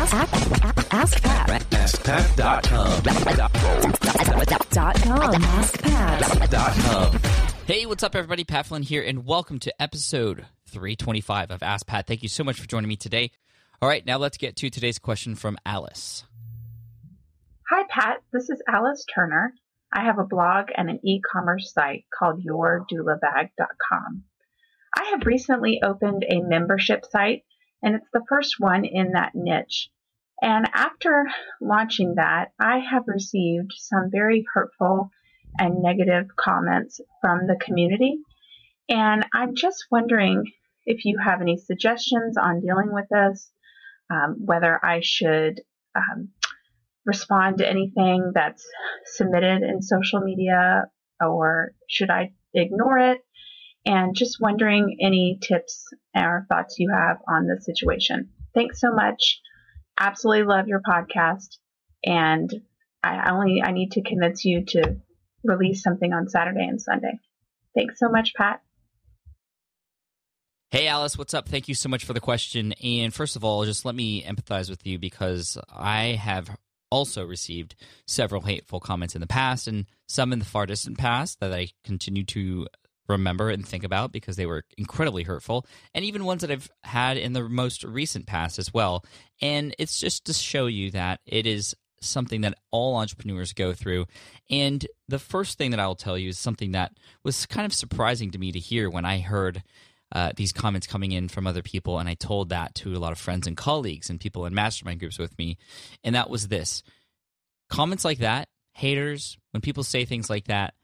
Ask, ask, ask Pat. AskPat.com. Dot com. AskPat. Hey, what's up, everybody? Pat Flynn here, and welcome to episode 325 of Ask Pat. Thank you so much for joining me today. All right, now let's get to today's question from Alice. Hi, Pat. This is Alice Turner. I have a blog and an e commerce site called YourDoulaBag.com. I have recently opened a membership site, and it's the first one in that niche. And after launching that, I have received some very hurtful and negative comments from the community. And I'm just wondering if you have any suggestions on dealing with this, um, whether I should um, respond to anything that's submitted in social media or should I ignore it? And just wondering any tips or thoughts you have on the situation. Thanks so much. Absolutely love your podcast. And I only, I need to convince you to release something on Saturday and Sunday. Thanks so much, Pat. Hey, Alice, what's up? Thank you so much for the question. And first of all, just let me empathize with you because I have also received several hateful comments in the past and some in the far distant past that I continue to remember and think about because they were incredibly hurtful, and even ones that I've had in the most recent past as well. And it's just to show you that it is something that all entrepreneurs go through. And the first thing that I will tell you is something that was kind of surprising to me to hear when I heard uh, these comments coming in from other people, and I told that to a lot of friends and colleagues and people in mastermind groups with me. And that was this comments like that, haters, when people say things like that,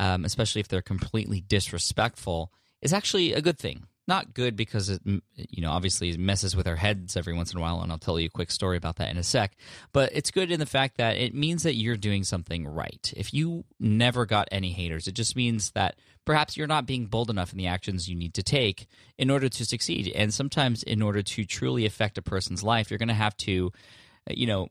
um, especially if they're completely disrespectful, is actually a good thing. Not good because it, you know, obviously messes with our heads every once in a while, and I'll tell you a quick story about that in a sec. But it's good in the fact that it means that you're doing something right. If you never got any haters, it just means that perhaps you're not being bold enough in the actions you need to take in order to succeed. And sometimes, in order to truly affect a person's life, you're going to have to, you know,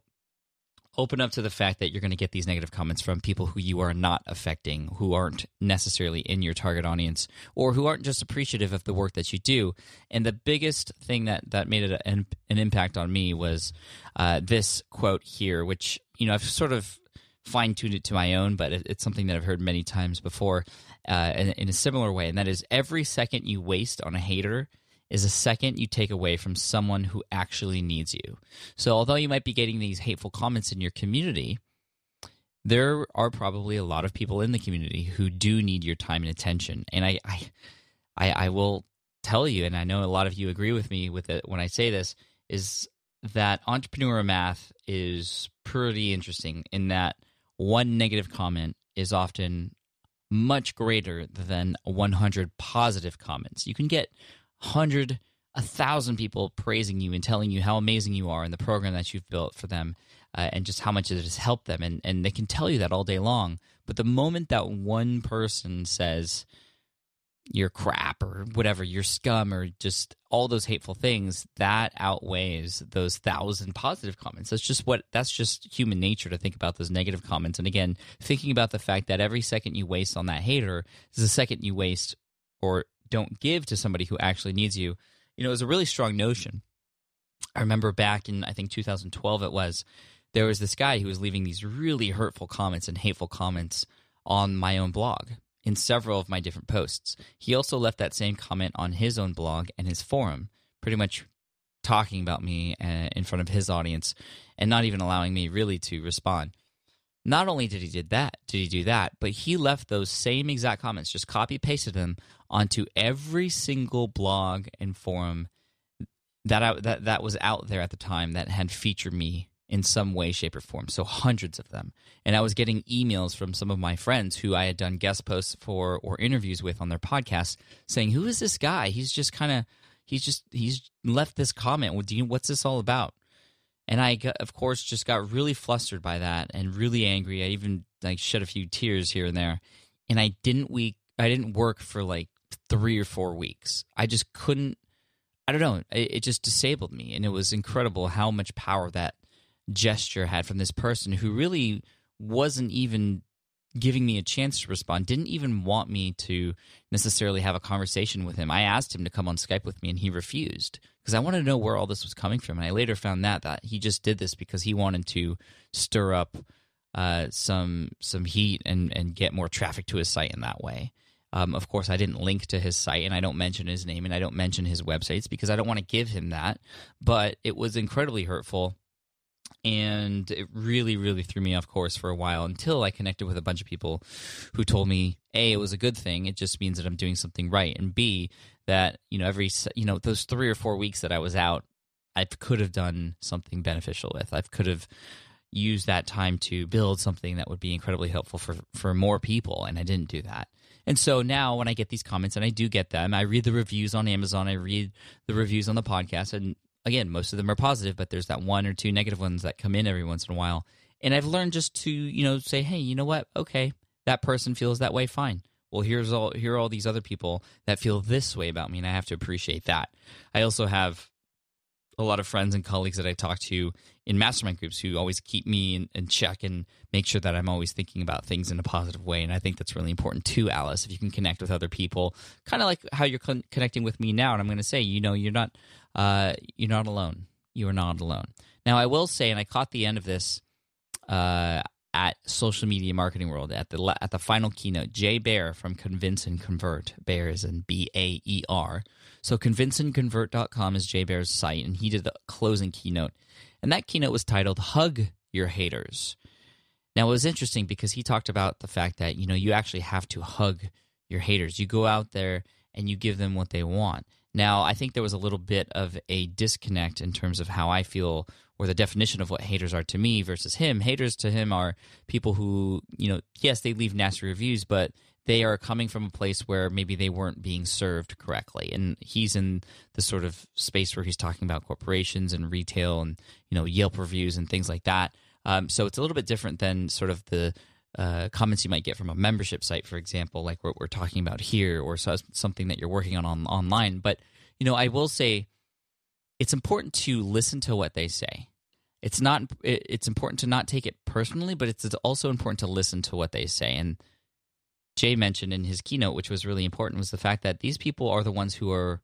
open up to the fact that you're going to get these negative comments from people who you are not affecting, who aren't necessarily in your target audience, or who aren't just appreciative of the work that you do. And the biggest thing that that made it an, an impact on me was uh, this quote here, which you know I've sort of fine tuned it to my own, but it, it's something that I've heard many times before uh, in, in a similar way, and that is every second you waste on a hater is a second you take away from someone who actually needs you. So, although you might be getting these hateful comments in your community, there are probably a lot of people in the community who do need your time and attention. And I, I, I, I will tell you, and I know a lot of you agree with me with it when I say this, is that entrepreneur math is pretty interesting in that one negative comment is often much greater than 100 positive comments. You can get hundred, a thousand people praising you and telling you how amazing you are in the program that you've built for them, uh, and just how much it has helped them, and and they can tell you that all day long. But the moment that one person says you're crap or whatever, you're scum or just all those hateful things, that outweighs those thousand positive comments. That's just what that's just human nature to think about those negative comments. And again, thinking about the fact that every second you waste on that hater is a second you waste or don't give to somebody who actually needs you, you know, is a really strong notion. I remember back in I think 2012 it was there was this guy who was leaving these really hurtful comments and hateful comments on my own blog in several of my different posts. He also left that same comment on his own blog and his forum, pretty much talking about me uh, in front of his audience and not even allowing me really to respond. Not only did he did that, did he do that, but he left those same exact comments, just copy pasted them onto every single blog and forum that I, that that was out there at the time that had featured me in some way, shape, or form. So hundreds of them, and I was getting emails from some of my friends who I had done guest posts for or interviews with on their podcast, saying, "Who is this guy? He's just kind of." He's just he's left this comment. Do you, what's this all about? And I, of course, just got really flustered by that and really angry. I even like shed a few tears here and there, and I didn't week. I didn't work for like three or four weeks. I just couldn't. I don't know. It, it just disabled me, and it was incredible how much power that gesture had from this person who really wasn't even giving me a chance to respond, didn't even want me to necessarily have a conversation with him. I asked him to come on Skype with me and he refused because I wanted to know where all this was coming from. And I later found that that he just did this because he wanted to stir up uh, some some heat and and get more traffic to his site in that way. Um, of course, I didn't link to his site and I don't mention his name and I don't mention his websites because I don't want to give him that. But it was incredibly hurtful and it really really threw me off course for a while until i connected with a bunch of people who told me a it was a good thing. It just means that i'm doing something right. And b that you know every you know those 3 or 4 weeks that i was out i could have done something beneficial with. I could have used that time to build something that would be incredibly helpful for for more people and i didn't do that. And so now when I get these comments, and I do get them, I read the reviews on Amazon, I read the reviews on the podcast, and again, most of them are positive, but there's that one or two negative ones that come in every once in a while. And I've learned just to, you know, say, hey, you know what? Okay, that person feels that way. Fine. Well, here's all here are all these other people that feel this way about me, and I have to appreciate that. I also have a lot of friends and colleagues that I talk to in mastermind groups who always keep me in, in, check and make sure that I'm always thinking about things in a positive way. And I think that's really important too, Alice. If you can connect with other people, kind of like how you're con- connecting with me now. And I'm going to say, you know, you're not uh, you're not alone. You are not alone. Now, I will say, and I caught the end of this uh, at Social Media Marketing World at the at the final keynote. Jay Baer from Convince and Convert. Baer is in B A E R. So convinceandconvert.com is Jay Baer's site, and he did the closing keynote, and that keynote was titled "Hug Your Haters." Now, it was interesting because he talked about the fact that you know you actually have to hug your haters. You go out there and you give them what they want. Now, I think there was a little bit of a disconnect in terms of how I feel or the definition of what haters are to me versus him. Haters to him are people who, you know, yes, they leave nasty reviews, but they are coming from a place where maybe they weren't being served correctly. And he's in the sort of space where he's talking about corporations and retail and, you know, Yelp reviews and things like that. Um, so it's a little bit different than sort of the uh, comments you might get from a membership site, for example, like what we're talking about here, or so, something that you're working on, on online. But you know, I will say it's important to listen to what they say. It's not. It's important to not take it personally, but it's also important to listen to what they say. And Jay mentioned in his keynote, which was really important, was the fact that these people are the ones who are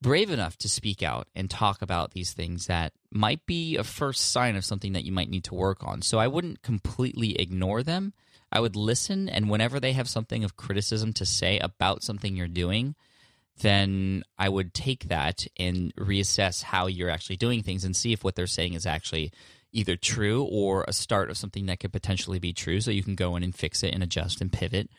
brave enough to speak out and talk about these things that might be a first sign of something that you might need to work on. So I wouldn't completely ignore them. I would listen, and whenever they have something of criticism to say about something you're doing, then I would take that and reassess how you're actually doing things and see if what they're saying is actually either true or a start of something that could potentially be true. So you can go in and fix it and adjust and pivot.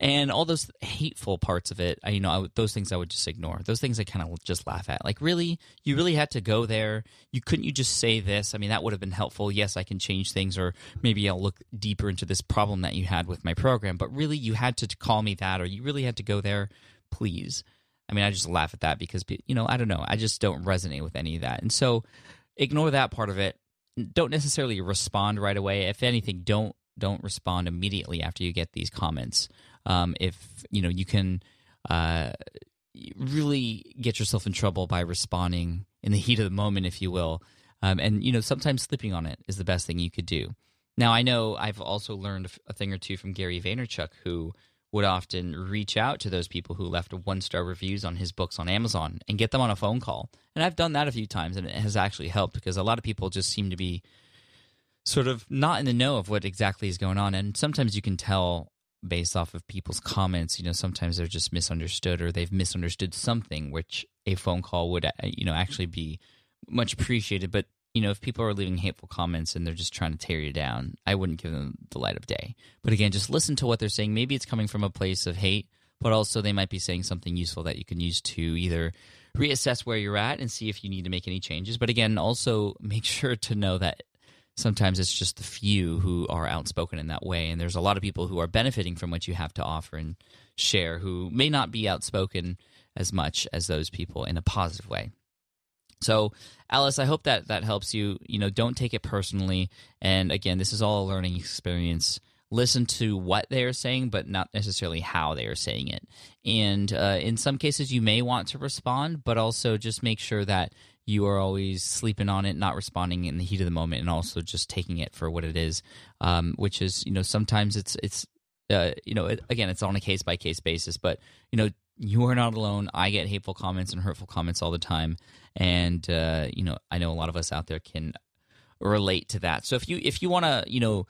And all those hateful parts of it I, you know I, those things i would just ignore. Those things i kind of just laugh at. Like really? You really had to go there? You couldn't you just say this? I mean that would have been helpful. Yes i can change things or maybe i'll look deeper into this problem that you had with my program but really you had to call me that or you really had to go there? Please i mean i just laugh at that because you know i don't know. I just don't resonate with any of that. And so ignore that part of it. Don't necessarily respond right away. If anything don't don't respond immediately after you get these comments. Um, if you know you can uh, really get yourself in trouble by responding in the heat of the moment, if you will. Um, and you know sometimes sleeping on it is the best thing you could do. Now I know I've also learned a thing or two from Gary Vaynerchuk, who would often reach out to those people who left one star reviews on his books on Amazon and get them on a phone call. And I've done that a few times, and it has actually helped because a lot of people just seem to be sort of not in the know of what exactly is going on. And sometimes you can tell based off of people's comments you know sometimes they're just misunderstood or they've misunderstood something which a phone call would uh, you know actually be much appreciated but you know if people are leaving hateful comments and they're just trying to tear you down i wouldn't give them the light of day. But again just listen to what they're saying. Maybe it's coming from a place of hate but also they might be saying something useful that you can use to either reassess where you're at and see if you need to make any changes. But again also make sure to know that sometimes it's just the few who are outspoken in that way. And there's a lot of people who are benefiting from what you have to offer and share who may not be outspoken as much as those people in a positive way so alice i hope that that helps you you know don't take it personally and again this is all a learning experience listen to what they are saying, but not necessarily how they are saying it. And uh, in some cases, you may want to respond, but also just make sure that you are always sleeping on it, not responding in the heat of the moment, and also just taking it for what it is. Um, which is, you know, sometimes it's it's uh, you know, it, again, it's on a case by case basis, but you know, you are not alone. I get hateful comments and hurtful comments all the time, and uh, you know, I know a lot of us out there can relate to that. So if you if you want to, you know,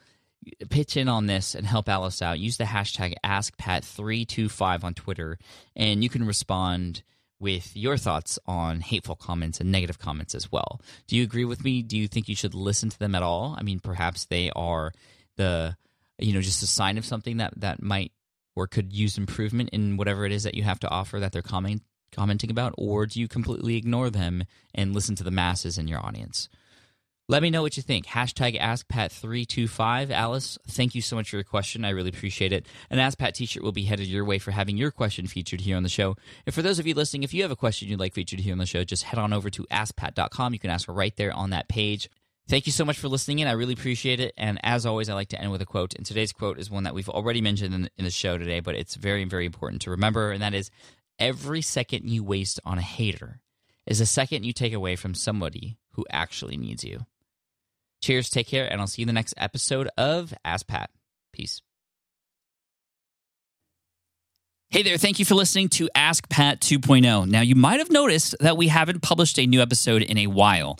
pitch in on this and help Alice out, use the hashtag AskPat325 on Twitter, and you can respond with your thoughts on hateful comments and negative comments as well. Do you agree with me? Do you think you should listen to them at all? I mean, perhaps they are the you know just a sign of something that that might or could use improvement in whatever it is that you have to offer that they're comment, commenting about or do you completely ignore them and listen to the masses in your audience let me know what you think. Hashtag AskPat325. Alice, thank you so much for your question. I really appreciate it. An Ask Pat t shirt will be headed your way for having your question featured here on the show. And for those of you listening, if you have a question you'd like featured here on the show, just head on over to AskPat.com. You can ask right there on that page. Thank you so much for listening in. I really appreciate it. And as always, I like to end with a quote. And today's quote is one that we've already mentioned in, in the show today, but it's very, very important to remember. And that is every second you waste on a hater is a second you take away from somebody who actually needs you. Cheers, take care, and I'll see you in the next episode of Ask Pat. Peace. Hey there, thank you for listening to Ask Pat 2.0. Now, you might have noticed that we haven't published a new episode in a while.